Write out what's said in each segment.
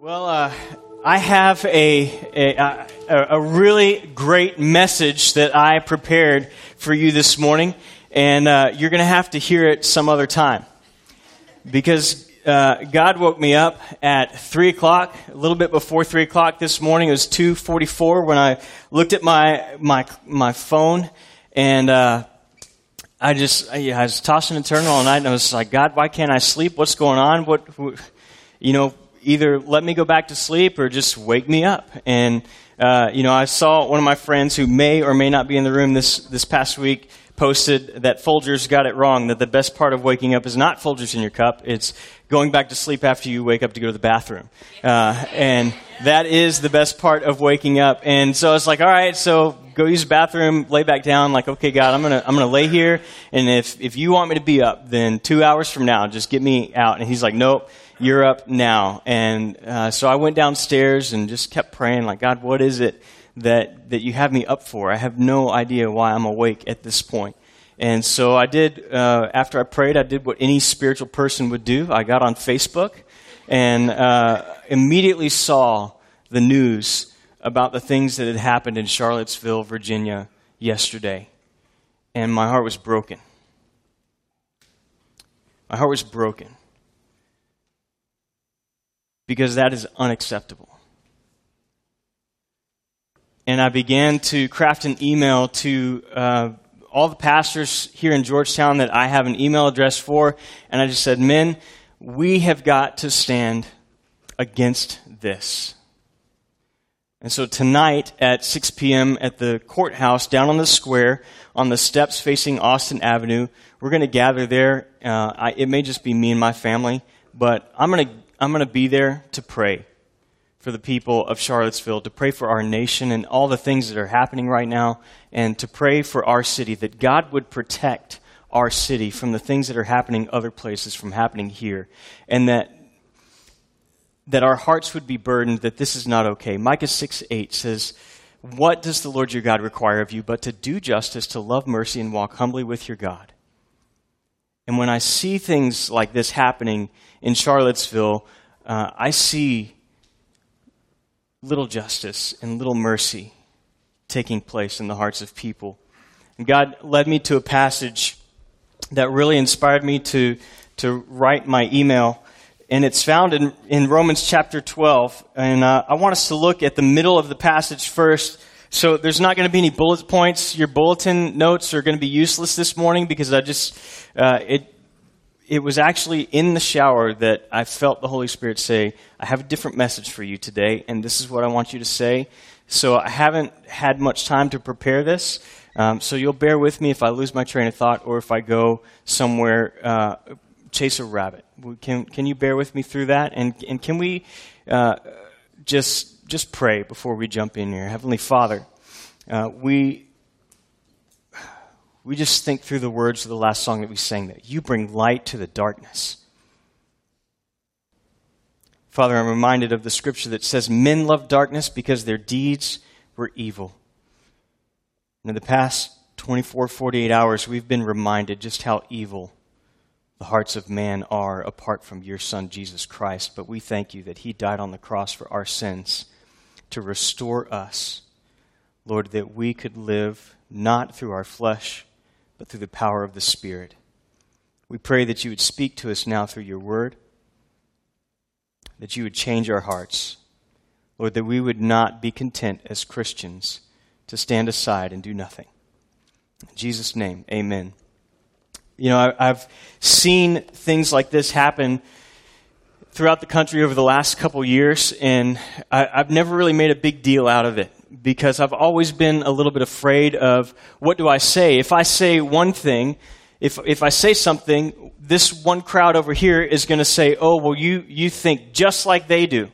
Well, uh, I have a, a, a really great message that I prepared for you this morning, and uh, you're going to have to hear it some other time. Because uh, God woke me up at 3 o'clock, a little bit before 3 o'clock this morning. It was 2.44 when I looked at my, my, my phone, and uh, I just, I was tossing and turning all night, and I was like, God, why can't I sleep? What's going on? What, you know, either let me go back to sleep or just wake me up. And, uh, you know, I saw one of my friends who may or may not be in the room this, this past week posted that Folgers got it wrong, that the best part of waking up is not Folgers in your cup, it's going back to sleep after you wake up to go to the bathroom. Uh, and that is the best part of waking up. And so I was like, all right, so go use the bathroom, lay back down, like, okay, God, I'm gonna, I'm gonna lay here, and if, if you want me to be up, then two hours from now, just get me out. And he's like, nope, you're up now. And uh, so I went downstairs and just kept praying, like, God, what is it that, that you have me up for? I have no idea why I'm awake at this point. And so I did, uh, after I prayed, I did what any spiritual person would do. I got on Facebook and uh, immediately saw the news about the things that had happened in Charlottesville, Virginia yesterday. And my heart was broken. My heart was broken because that is unacceptable. And I began to craft an email to uh, all the pastors here in Georgetown that I have an email address for, and I just said, Men, we have got to stand against this. And so tonight at 6 p.m. at the courthouse down on the square on the steps facing Austin Avenue, we're going to gather there. Uh, I, it may just be me and my family, but I'm going to I'm going to be there to pray for the people of Charlottesville, to pray for our nation and all the things that are happening right now, and to pray for our city, that God would protect our city from the things that are happening other places from happening here, and that that our hearts would be burdened that this is not okay. Micah 6 8 says, What does the Lord your God require of you but to do justice, to love mercy, and walk humbly with your God? And when I see things like this happening in Charlottesville, uh, I see little justice and little mercy taking place in the hearts of people. And God led me to a passage that really inspired me to, to write my email. And it's found in, in Romans chapter 12. And uh, I want us to look at the middle of the passage first. So there's not going to be any bullet points. Your bulletin notes are going to be useless this morning because I just, uh, it, it was actually in the shower that I felt the Holy Spirit say, I have a different message for you today, and this is what I want you to say. So I haven't had much time to prepare this. Um, so you'll bear with me if I lose my train of thought or if I go somewhere, uh, chase a rabbit. Can, can you bear with me through that? And, and can we uh, just, just pray before we jump in here? Heavenly Father, uh, we we just think through the words of the last song that we sang that you bring light to the darkness. Father, I'm reminded of the scripture that says men love darkness because their deeds were evil. And in the past 24, 48 hours, we've been reminded just how evil the hearts of man are apart from your Son, Jesus Christ. But we thank you that He died on the cross for our sins to restore us, Lord, that we could live not through our flesh, but through the power of the Spirit. We pray that you would speak to us now through your word, that you would change our hearts. Lord, that we would not be content as Christians to stand aside and do nothing. In Jesus' name, amen. You know, I, have seen things like this happen throughout the country over the last couple years, and I, I've never really made a big deal out of it because I've always been a little bit afraid of what do I say? If I say one thing, if, if I say something, this one crowd over here is going to say, oh, well, you, you think just like they do.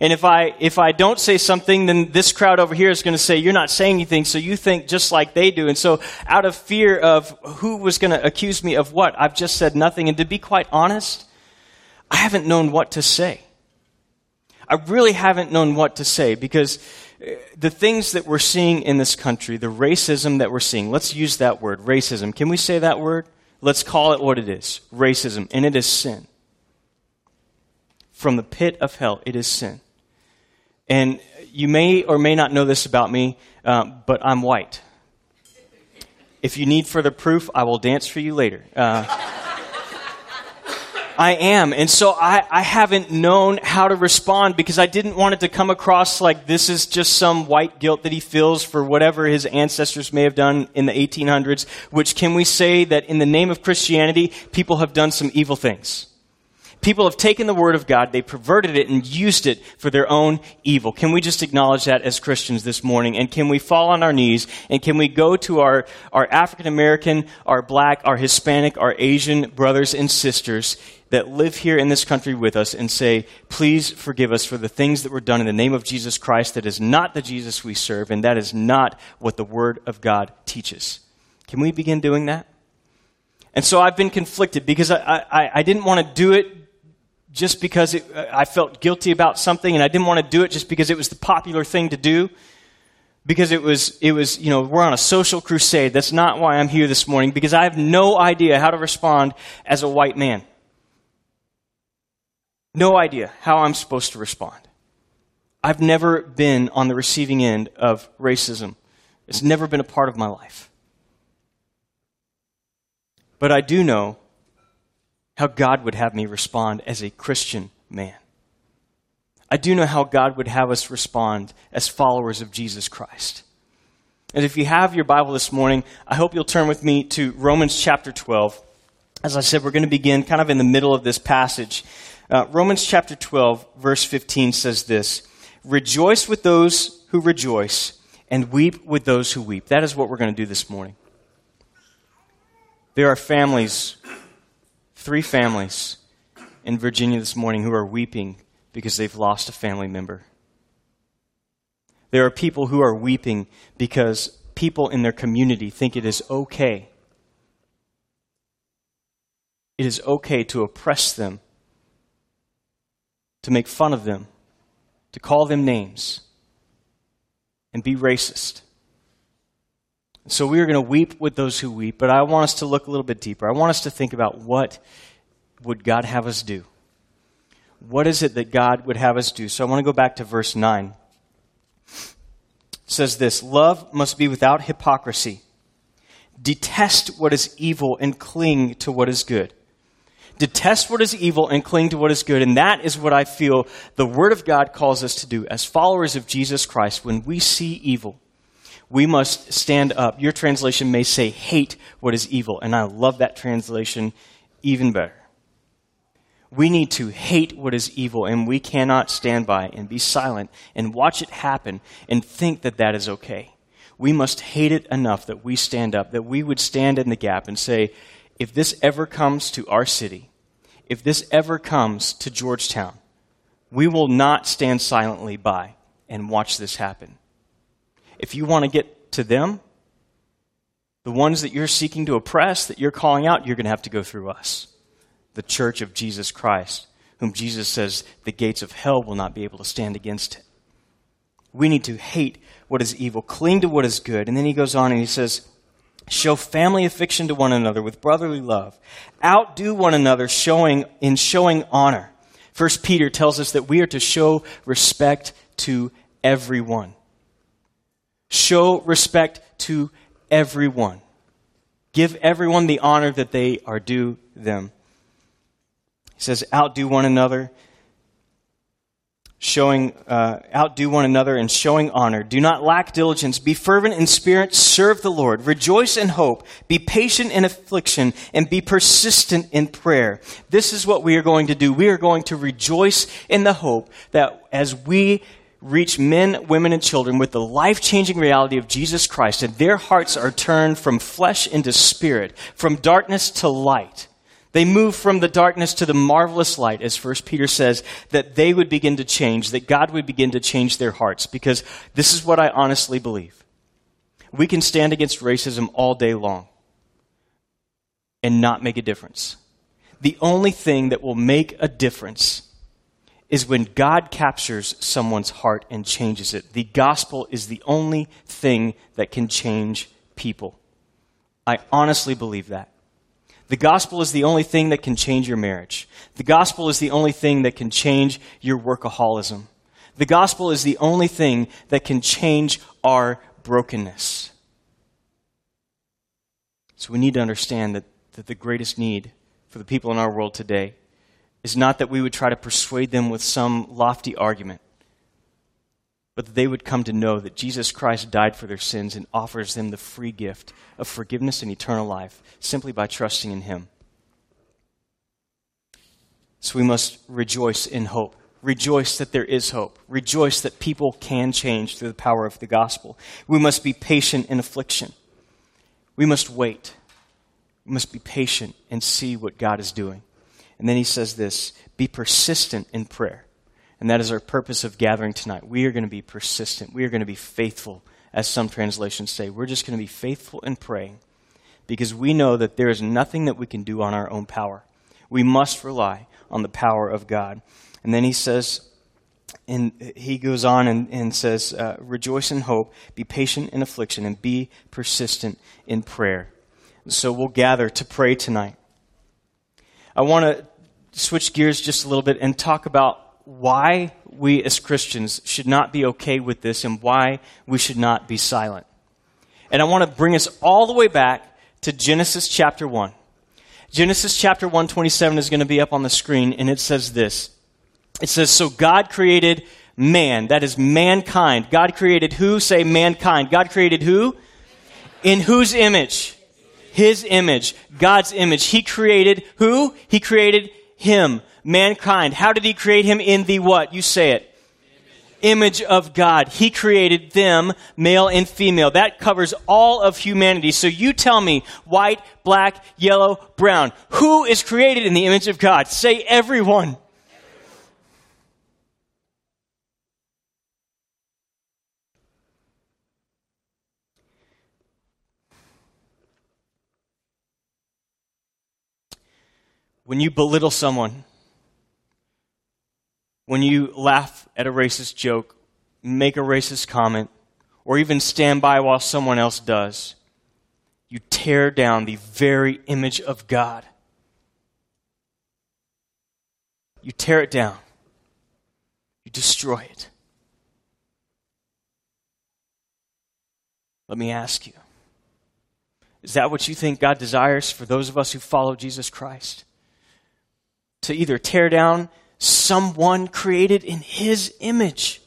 And if I, if I don't say something, then this crowd over here is going to say, you're not saying anything, so you think just like they do. And so out of fear of who was going to accuse me of what, I've just said nothing. And to be quite honest, I haven't known what to say. I really haven't known what to say because the things that we're seeing in this country, the racism that we're seeing, let's use that word, racism. Can we say that word? Let's call it what it is racism. And it is sin. From the pit of hell, it is sin. And you may or may not know this about me, uh, but I'm white. If you need further proof, I will dance for you later. Uh, I am. And so I, I haven't known how to respond because I didn't want it to come across like this is just some white guilt that he feels for whatever his ancestors may have done in the 1800s, which can we say that in the name of Christianity, people have done some evil things? People have taken the word of God, they perverted it and used it for their own evil. Can we just acknowledge that as Christians this morning? And can we fall on our knees and can we go to our, our African American, our black, our Hispanic, our Asian brothers and sisters that live here in this country with us and say, please forgive us for the things that were done in the name of Jesus Christ that is not the Jesus we serve, and that is not what the Word of God teaches. Can we begin doing that? And so I've been conflicted because I, I, I didn't want to do it just because it, uh, I felt guilty about something, and I didn't want to do it just because it was the popular thing to do. Because it was, it was, you know, we're on a social crusade. That's not why I'm here this morning, because I have no idea how to respond as a white man. No idea how I'm supposed to respond. I've never been on the receiving end of racism. It's never been a part of my life. But I do know how God would have me respond as a Christian man. I do know how God would have us respond as followers of Jesus Christ. And if you have your Bible this morning, I hope you'll turn with me to Romans chapter 12. As I said, we're going to begin kind of in the middle of this passage. Uh, Romans chapter 12, verse 15 says this Rejoice with those who rejoice, and weep with those who weep. That is what we're going to do this morning. There are families, three families in Virginia this morning who are weeping because they've lost a family member. There are people who are weeping because people in their community think it is okay. It is okay to oppress them to make fun of them, to call them names, and be racist. So we are going to weep with those who weep, but I want us to look a little bit deeper. I want us to think about what would God have us do? What is it that God would have us do? So I want to go back to verse 9. It says this, love must be without hypocrisy. Detest what is evil and cling to what is good detest what is evil and cling to what is good. And that is what I feel the Word of God calls us to do as followers of Jesus Christ. When we see evil, we must stand up. Your translation may say, hate what is evil. And I love that translation even better. We need to hate what is evil, and we cannot stand by and be silent and watch it happen and think that that is okay. We must hate it enough that we stand up, that we would stand in the gap and say, if this ever comes to our city, if this ever comes to Georgetown, we will not stand silently by and watch this happen. If you want to get to them, the ones that you're seeking to oppress, that you're calling out, you're going to have to go through us, the church of Jesus Christ, whom Jesus says the gates of hell will not be able to stand against it. We need to hate what is evil, cling to what is good. And then he goes on and he says, Show family affection to one another with brotherly love. Outdo one another showing in showing honor. First Peter tells us that we are to show respect to everyone. Show respect to everyone. Give everyone the honor that they are due them. He says, outdo one another showing, uh, outdo one another in showing honor. Do not lack diligence. Be fervent in spirit. Serve the Lord. Rejoice in hope. Be patient in affliction and be persistent in prayer. This is what we are going to do. We are going to rejoice in the hope that as we reach men, women, and children with the life changing reality of Jesus Christ and their hearts are turned from flesh into spirit, from darkness to light they move from the darkness to the marvelous light, as First Peter says, that they would begin to change, that God would begin to change their hearts, because this is what I honestly believe. We can stand against racism all day long and not make a difference. The only thing that will make a difference is when God captures someone's heart and changes it. The gospel is the only thing that can change people. I honestly believe that. The gospel is the only thing that can change your marriage. The gospel is the only thing that can change your workaholism. The gospel is the only thing that can change our brokenness. So we need to understand that, that the greatest need for the people in our world today is not that we would try to persuade them with some lofty argument, but that they would come to know that Jesus Christ died for their sins and offers them the free gift of forgiveness and eternal life simply by trusting in Him. So we must rejoice in hope. Rejoice that there is hope. Rejoice that people can change through the power of the gospel. We must be patient in affliction. We must wait. We must be patient and see what God is doing. And then he says this be persistent in prayer. And that is our purpose of gathering tonight. We are going to be persistent. We are going to be faithful, as some translations say. We're just going to be faithful in praying because we know that there is nothing that we can do on our own power. We must rely on the power of God. And then he says, and he goes on and, and says, uh, Rejoice in hope, be patient in affliction, and be persistent in prayer. So we'll gather to pray tonight. I want to switch gears just a little bit and talk about why we as Christians should not be okay with this and why we should not be silent. And I want to bring us all the way back to Genesis chapter 1. Genesis chapter 127 is going to be up on the screen, and it says this. It says, So God created man, that is mankind. God created who? Say mankind. God created who? In whose image? His image. God's image. He created who? He created him, mankind. How did he create him? In the what? You say it image of God. He created them, male and female. That covers all of humanity. So you tell me, white, black, yellow, brown. Who is created in the image of God? Say everyone. When you belittle someone, when you laugh at a racist joke, make a racist comment, or even stand by while someone else does, you tear down the very image of God. You tear it down. You destroy it. Let me ask you is that what you think God desires for those of us who follow Jesus Christ? To either tear down someone created in his image.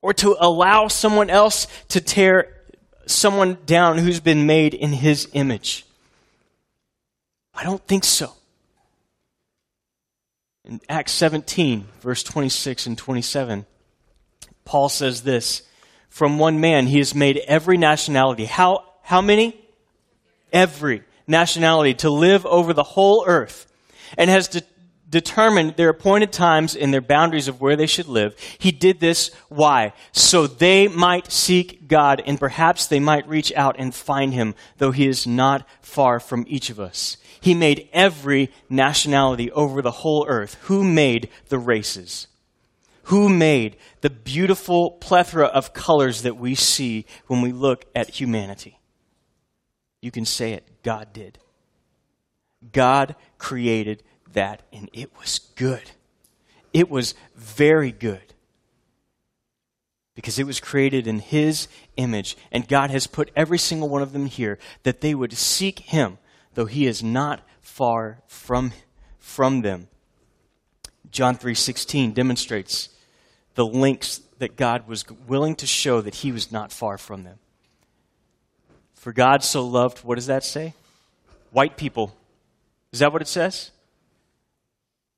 Or to allow someone else to tear someone down who's been made in his image. I don't think so. In Acts 17, verse 26 and 27, Paul says this From one man he has made every nationality. How, how many? Every nationality to live over the whole earth and has de- determined their appointed times and their boundaries of where they should live. He did this, why? So they might seek God and perhaps they might reach out and find Him, though He is not far from each of us. He made every nationality over the whole earth. Who made the races? Who made the beautiful plethora of colors that we see when we look at humanity? You can say it. God did. God created that, and it was good. It was very good. Because it was created in His image, and God has put every single one of them here that they would seek Him, though He is not far from, from them. John 3:16 demonstrates the links that God was willing to show that he was not far from them. For God so loved, what does that say? White people. Is that what it says?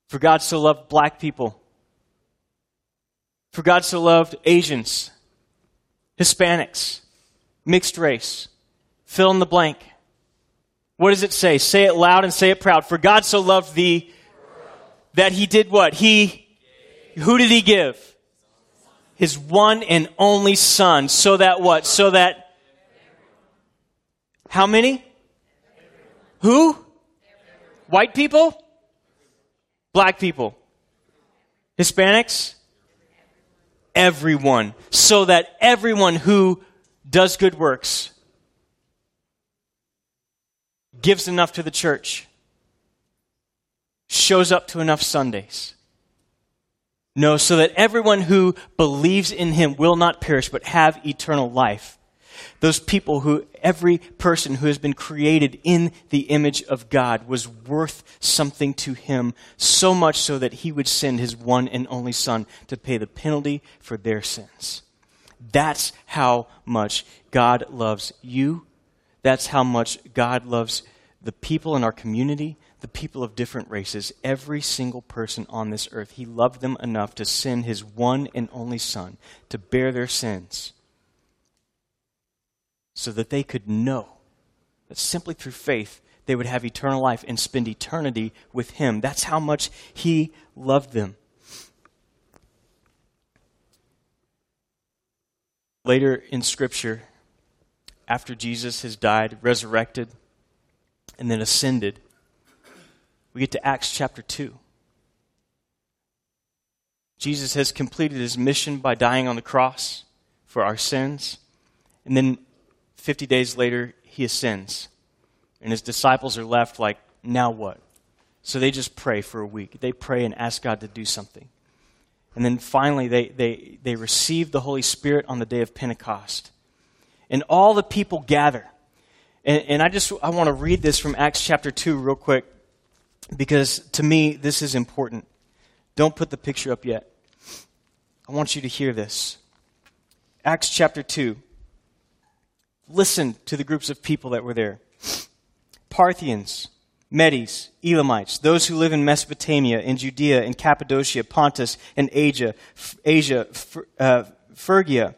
For God so loved black people. For God so loved Asians, Hispanics, mixed race. Fill in the blank. What does it say? Say it loud and say it proud. For God so loved the that he did what? He who did he give? His one and only son. So that what? So that how many? Who? White people? Black people, Hispanics, everyone, so that everyone who does good works gives enough to the church, shows up to enough Sundays, No, so that everyone who believes in him will not perish, but have eternal life. Those people who, every person who has been created in the image of God was worth something to him, so much so that he would send his one and only Son to pay the penalty for their sins. That's how much God loves you. That's how much God loves the people in our community, the people of different races, every single person on this earth. He loved them enough to send his one and only Son to bear their sins so that they could know that simply through faith they would have eternal life and spend eternity with him. That's how much he loved them. Later in Scripture, after Jesus has died, resurrected, and then ascended, we get to Acts chapter 2. Jesus has completed his mission by dying on the cross for our sins. And then 50 days later, he ascends. And his disciples are left like, now what? So they just pray for a week. They pray and ask God to do something. And then finally, they, they, they receive the Holy Spirit on the day of Pentecost. And all the people gather. And, and I just I want to read this from Acts chapter 2 real quick because to me, this is important. Don't put the picture up yet. I want you to hear this. Acts chapter 2. Listen to the groups of people that were there Parthians, Medes, Elamites, those who live in Mesopotamia, in Judea, in Cappadocia, Pontus, and Asia, Asia, uh, Phrygia,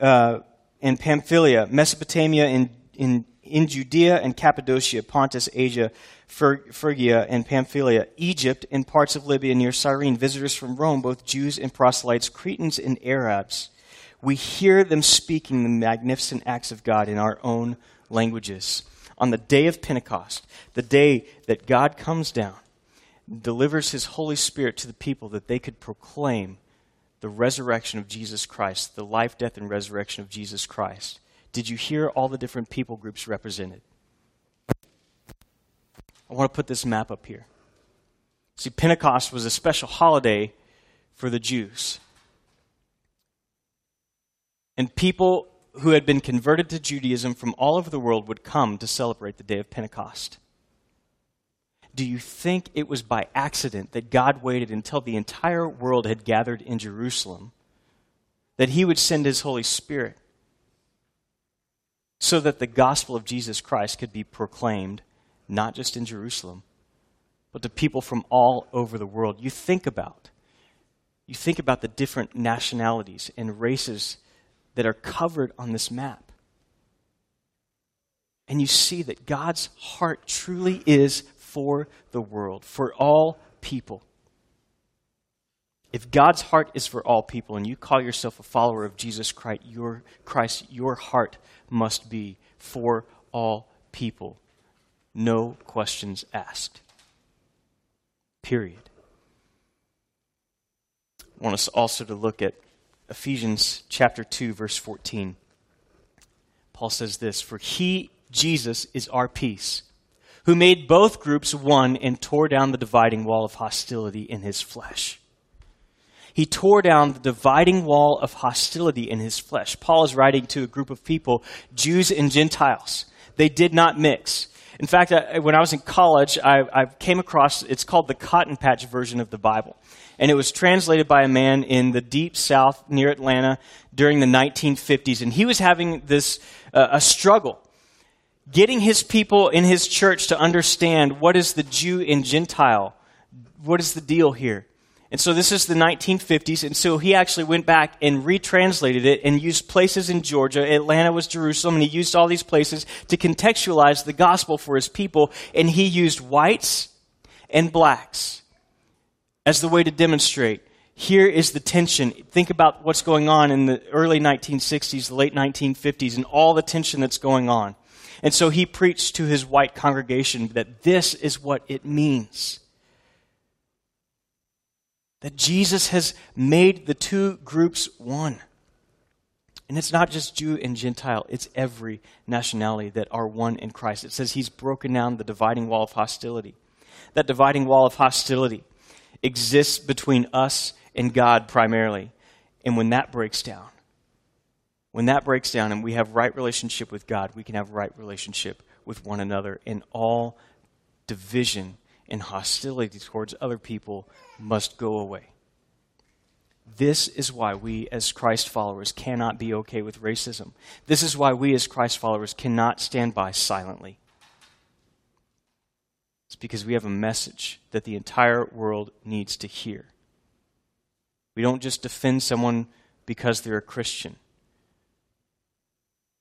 uh, and Pamphylia, Mesopotamia, in, in, in Judea and Cappadocia, Pontus, Asia, Phrygia, and Pamphylia, Egypt, and parts of Libya near Cyrene, visitors from Rome, both Jews and proselytes, Cretans and Arabs. We hear them speaking the magnificent acts of God in our own languages on the day of Pentecost, the day that God comes down, delivers his Holy Spirit to the people that they could proclaim the resurrection of Jesus Christ, the life, death, and resurrection of Jesus Christ. Did you hear all the different people groups represented? I want to put this map up here. See, Pentecost was a special holiday for the Jews. And people who had been converted to Judaism from all over the world would come to celebrate the day of Pentecost. Do you think it was by accident that God waited until the entire world had gathered in Jerusalem that he would send his Holy Spirit so that the gospel of Jesus Christ could be proclaimed not just in Jerusalem, but to people from all over the world? You think about you think about the different nationalities and races that are covered on this map. And you see that God's heart truly is for the world, for all people. If God's heart is for all people and you call yourself a follower of Jesus Christ, your, Christ, your heart must be for all people. No questions asked. Period. I want us also to look at Ephesians chapter 2 verse 14. Paul says this, "For he Jesus is our peace, who made both groups one and tore down the dividing wall of hostility in his flesh." He tore down the dividing wall of hostility in his flesh. Paul is writing to a group of people, Jews and Gentiles. They did not mix. In fact, I, when I was in college, I, I, came across, it's called the Cotton Patch version of the Bible. And it was translated by a man in the deep south near Atlanta during the 1950s. And he was having this, uh, a struggle getting his people in his church to understand what is the Jew and Gentile. What is the deal here? And so this is the 1950s, and so he actually went back and retranslated it and used places in Georgia. Atlanta was Jerusalem, and he used all these places to contextualize the gospel for his people, and he used whites and blacks as the way to demonstrate. Here is the tension. Think about what's going on in the early 1960s, the late 1950s, and all the tension that's going on. And so he preached to his white congregation that this is what it means that Jesus has made the two groups one. And it's not just Jew and Gentile, it's every nationality that are one in Christ. It says he's broken down the dividing wall of hostility. That dividing wall of hostility exists between us and God primarily. And when that breaks down, when that breaks down and we have right relationship with God, we can have right relationship with one another. And all division and hostility towards other people must go away. This is why we, as Christ followers, cannot be okay with racism. This is why we, as Christ followers, cannot stand by silently. It's because we have a message that the entire world needs to hear. We don't just defend someone because they're a Christian.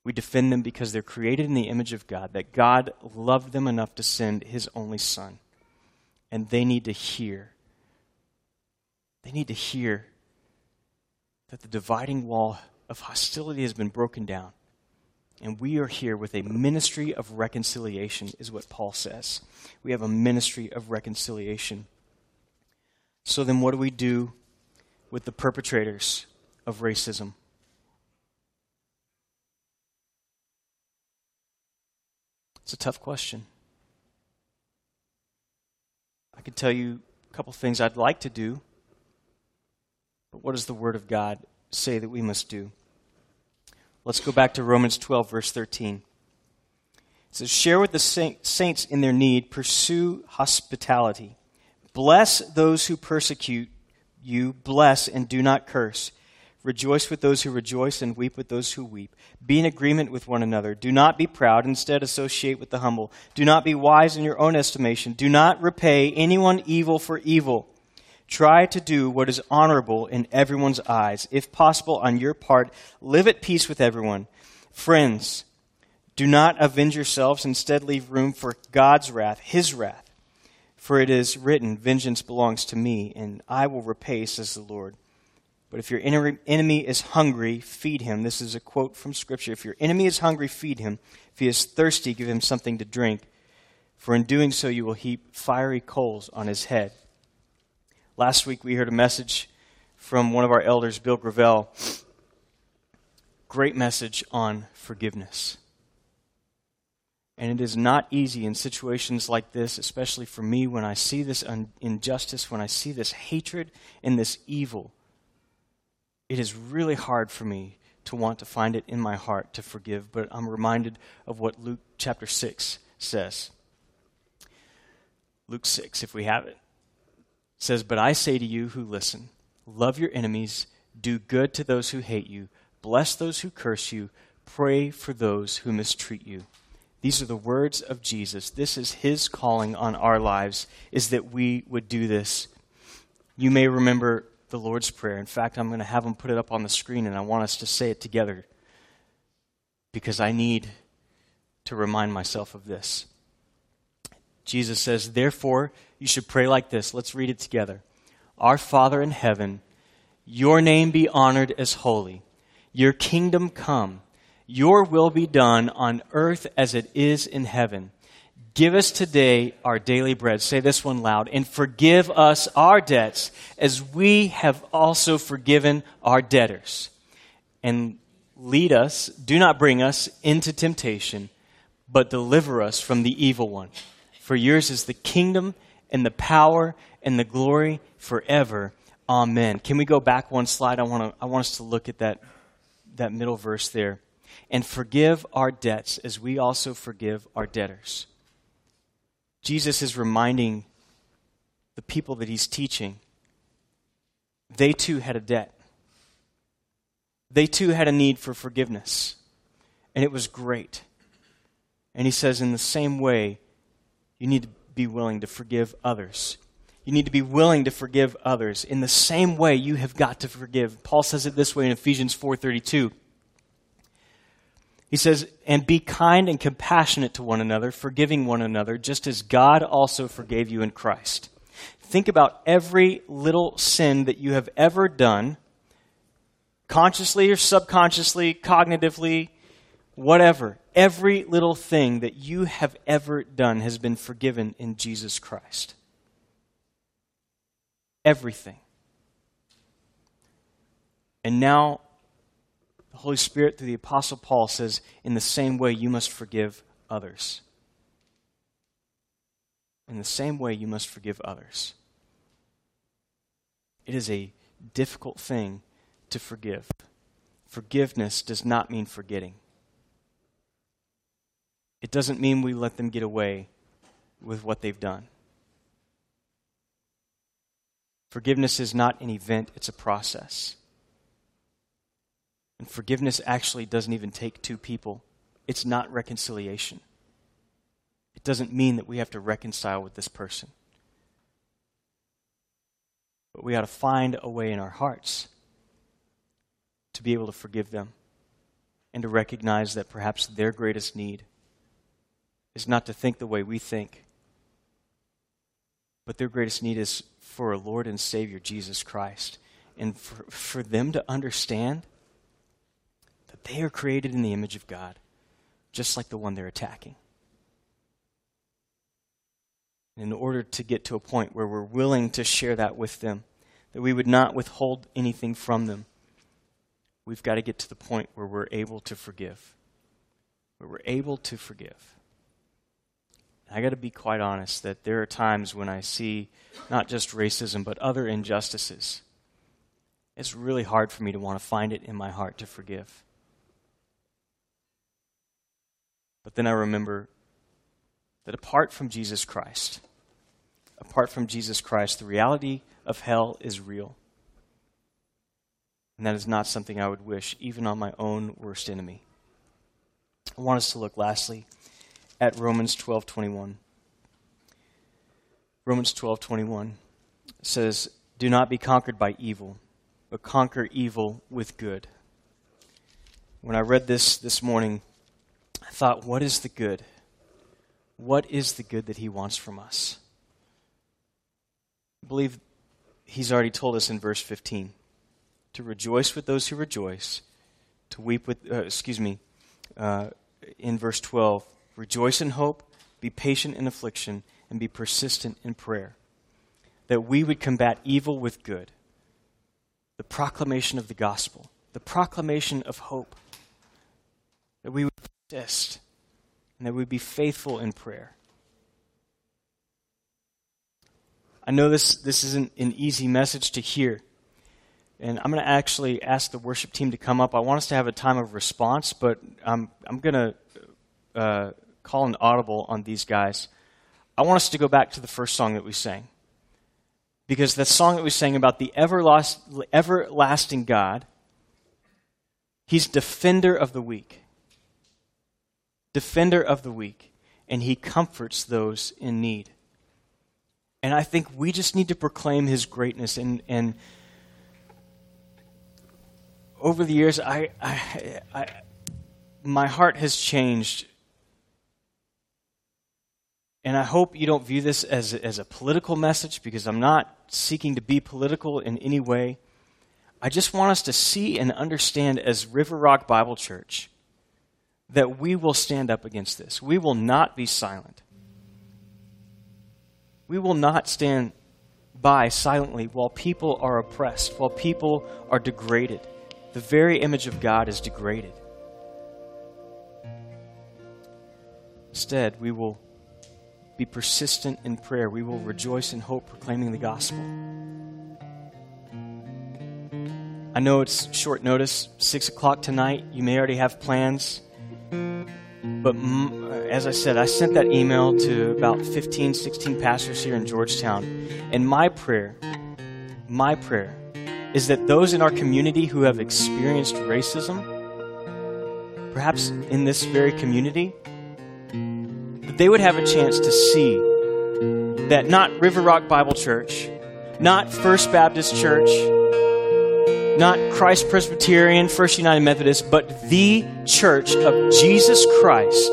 We defend them because they're created in the image of God, that God loved them enough to send his only Son. And they need to hear. They need to hear that the dividing wall of hostility has been broken down. And we are here with a ministry of reconciliation, is what Paul says. We have a ministry of reconciliation. So then, what do we do with the perpetrators of racism? It's a tough question. I can tell you a couple things I'd like to do, but what does the Word of God say that we must do? Let's go back to Romans 12, verse 13. It says, Share with the saints in their need, pursue hospitality. Bless those who persecute you, bless and do not curse. Rejoice with those who rejoice and weep with those who weep. Be in agreement with one another. Do not be proud, instead, associate with the humble. Do not be wise in your own estimation. Do not repay anyone evil for evil. Try to do what is honorable in everyone's eyes. If possible, on your part, live at peace with everyone. Friends, do not avenge yourselves. Instead, leave room for God's wrath, His wrath. For it is written, Vengeance belongs to me, and I will repay, says the Lord. But if your enemy is hungry, feed him. This is a quote from Scripture. If your enemy is hungry, feed him. If he is thirsty, give him something to drink. For in doing so, you will heap fiery coals on his head. Last week, we heard a message from one of our elders, Bill Gravel. Great message on forgiveness. And it is not easy in situations like this, especially for me, when I see this injustice, when I see this hatred and this evil it is really hard for me to want to find it in my heart to forgive, but I'm reminded of what Luke chapter 6 says. Luke 6, if we have it, says, But I say to you who listen, love your enemies, do good to those who hate you, bless those who curse you, pray for those who mistreat you. These are the words of Jesus. This is his calling on our lives, is that we would do this. You may remember the Lord's Prayer. In fact, I'm going to have them put it up on the screen, and I want us to say it together because I need to remind myself of this. Jesus says, Therefore, you should pray like this. Let's read it together. Our Father in heaven, your name be honored as holy, your kingdom come, your will be done on earth as it is in heaven. Give us today our daily bread. Say this one loud. And forgive us our debts as we have also forgiven our debtors. And lead us, do not bring us into temptation, but deliver us from the evil one. For yours is the kingdom and the power and the glory forever. Amen. Can we go back one slide? I want to I want us to look at that that middle verse there. And forgive our debts as we also forgive our debtors. Jesus is reminding the people that he's teaching they too had a debt. They too had a need for forgiveness. And it was great. And he says, in the same way, you need to be willing to forgive others. You need to be willing to forgive others. In the same way, you have got to forgive. Paul says it this way in Ephesians 4:32. He says, and be kind and compassionate to one another, forgiving one another, just as God also forgave you in Christ. Think about every little sin that you have ever done, consciously or subconsciously, cognitively, whatever. Every little thing that you have ever done has been forgiven in Jesus Christ. Everything. And now the Holy Spirit, through the Apostle Paul, says, in the same way, you must forgive others. In the same way, you must forgive others. It is a difficult thing to forgive. Forgiveness does not mean forgetting. It doesn't mean we let them get away with what they've done. Forgiveness is not an event, it's a process. And forgiveness actually doesn't even take two people, it's not reconciliation. It doesn't mean that we have to reconcile with this person. But we ought to find a way in our hearts to be able to forgive them and to recognize that perhaps their greatest need is not to think the way we think, but their greatest need is for a Lord and Savior, Jesus Christ. And for, for them to understand they are created in the image of God, just like the one they're attacking. In order to get to a point where we're willing to share that with them, that we would not withhold anything from them, we've got to get to the point where we're able to forgive. Where we're able to forgive. I got to be quite honest that there are times when I see not just racism, but other injustices. It's really hard for me to want to find it in my heart to forgive. But then I remember that apart from Jesus Christ, apart from Jesus Christ, the reality of hell is real. And that is not something I would wish, even on my own worst enemy. I want us to look lastly at Romans 12:21. Romans 12:21 says, "Do not be conquered by evil, but conquer evil with good." When I read this this morning, thought, what is the good? What is the good that he wants from us? I believe he's already told us in verse 15 to rejoice with those who rejoice, to weep with, uh, excuse me, uh, in verse 12, Rejoice in hope, be patient in affliction, and be persistent in prayer. That we would combat evil with good. The proclamation of the gospel, the proclamation of hope. That we would persist, and that we be faithful in prayer. I know this, this isn't an easy message to hear. And I'm going to actually ask the worship team to come up. I want us to have a time of response, but I'm, I'm going to uh, call an audible on these guys, I want us to go back to the first song that we sang. Because the song that we sang about the everlasting God, He's defender of the weak. Defender of the weak. And He comforts those in need. And I think we just need to proclaim His greatness. And, and over the years, I, I, I my heart has changed and I hope you don't view this as, as a political message because I'm not seeking to be political in any way. I just want us to see and understand as River Rock Bible Church that we will stand up against this. We will not be silent. We will not stand by silently while people are oppressed, while people are degraded. The very image of God is degraded. Instead, we will be persistent in prayer. We will rejoice in hope, proclaiming the gospel. I know it's short notice, 6 o'clock tonight. You may already have plans. But mm, as I said, I sent that email to about 15, 16 pastors here in Georgetown. And my prayer, my prayer, is that those in our community who have experienced racism, perhaps in this very community, that they would have a chance to see that not River Rock Bible Church, not First Baptist Church, not Christ Presbyterian, First United Methodist, but the church of Jesus Christ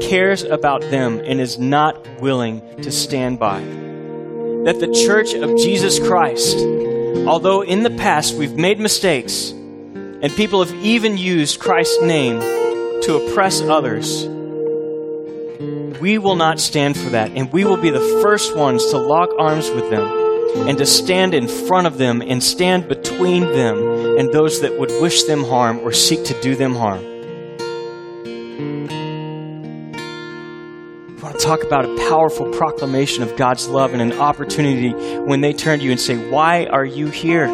cares about them and is not willing to stand by. That the church of Jesus Christ, although in the past we've made mistakes and people have even used Christ's name to oppress others, we will not stand for that. And we will be the first ones to lock arms with them and to stand in front of them and stand between them and those that would wish them harm or seek to do them harm. I want to talk about a powerful proclamation of God's love and an opportunity when they turn to you and say, Why are you here?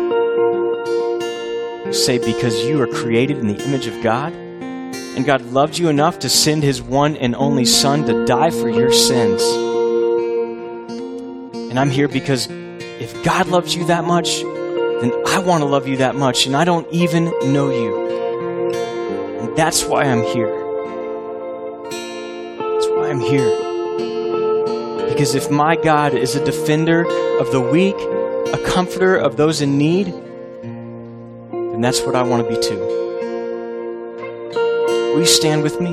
say because you are created in the image of God, and God loved you enough to send his one and only Son to die for your sins. And I'm here because if God loves you that much, then I want to love you that much, and I don't even know you. And that's why I'm here. That's why I'm here. Because if my God is a defender of the weak, a comforter of those in need, then that's what I want to be too. Will you stand with me?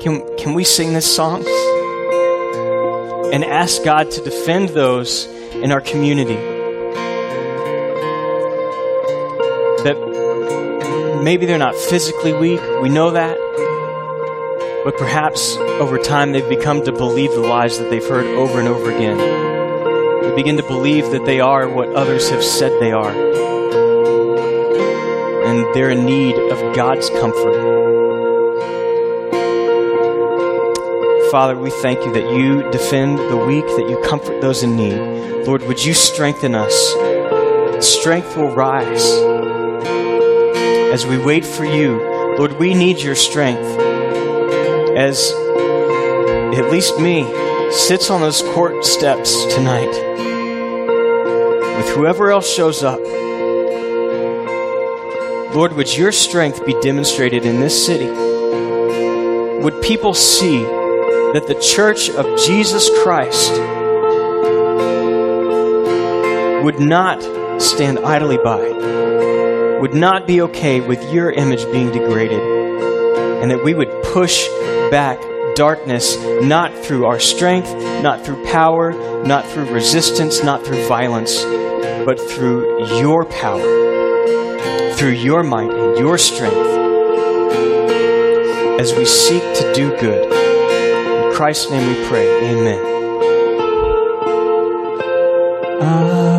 Can, can we sing this song? And ask God to defend those in our community that maybe they're not physically weak, we know that, but perhaps over time they've become to believe the lies that they've heard over and over again. They begin to believe that they are what others have said they are. And they're in need of God's comfort. Father, we thank you that you defend the weak, that you comfort those in need. Lord, would you strengthen us? Strength will rise as we wait for you. Lord, we need your strength as at least me sits on those court steps tonight with whoever else shows up. Lord, would your strength be demonstrated in this city? Would people see that the church of Jesus Christ would not stand idly by, would not be okay with your image being degraded, and that we would push back darkness not through our strength, not through power, not through resistance, not through violence, but through your power, through your might and your strength, as we seek to do good. Christ's name we pray. Amen. You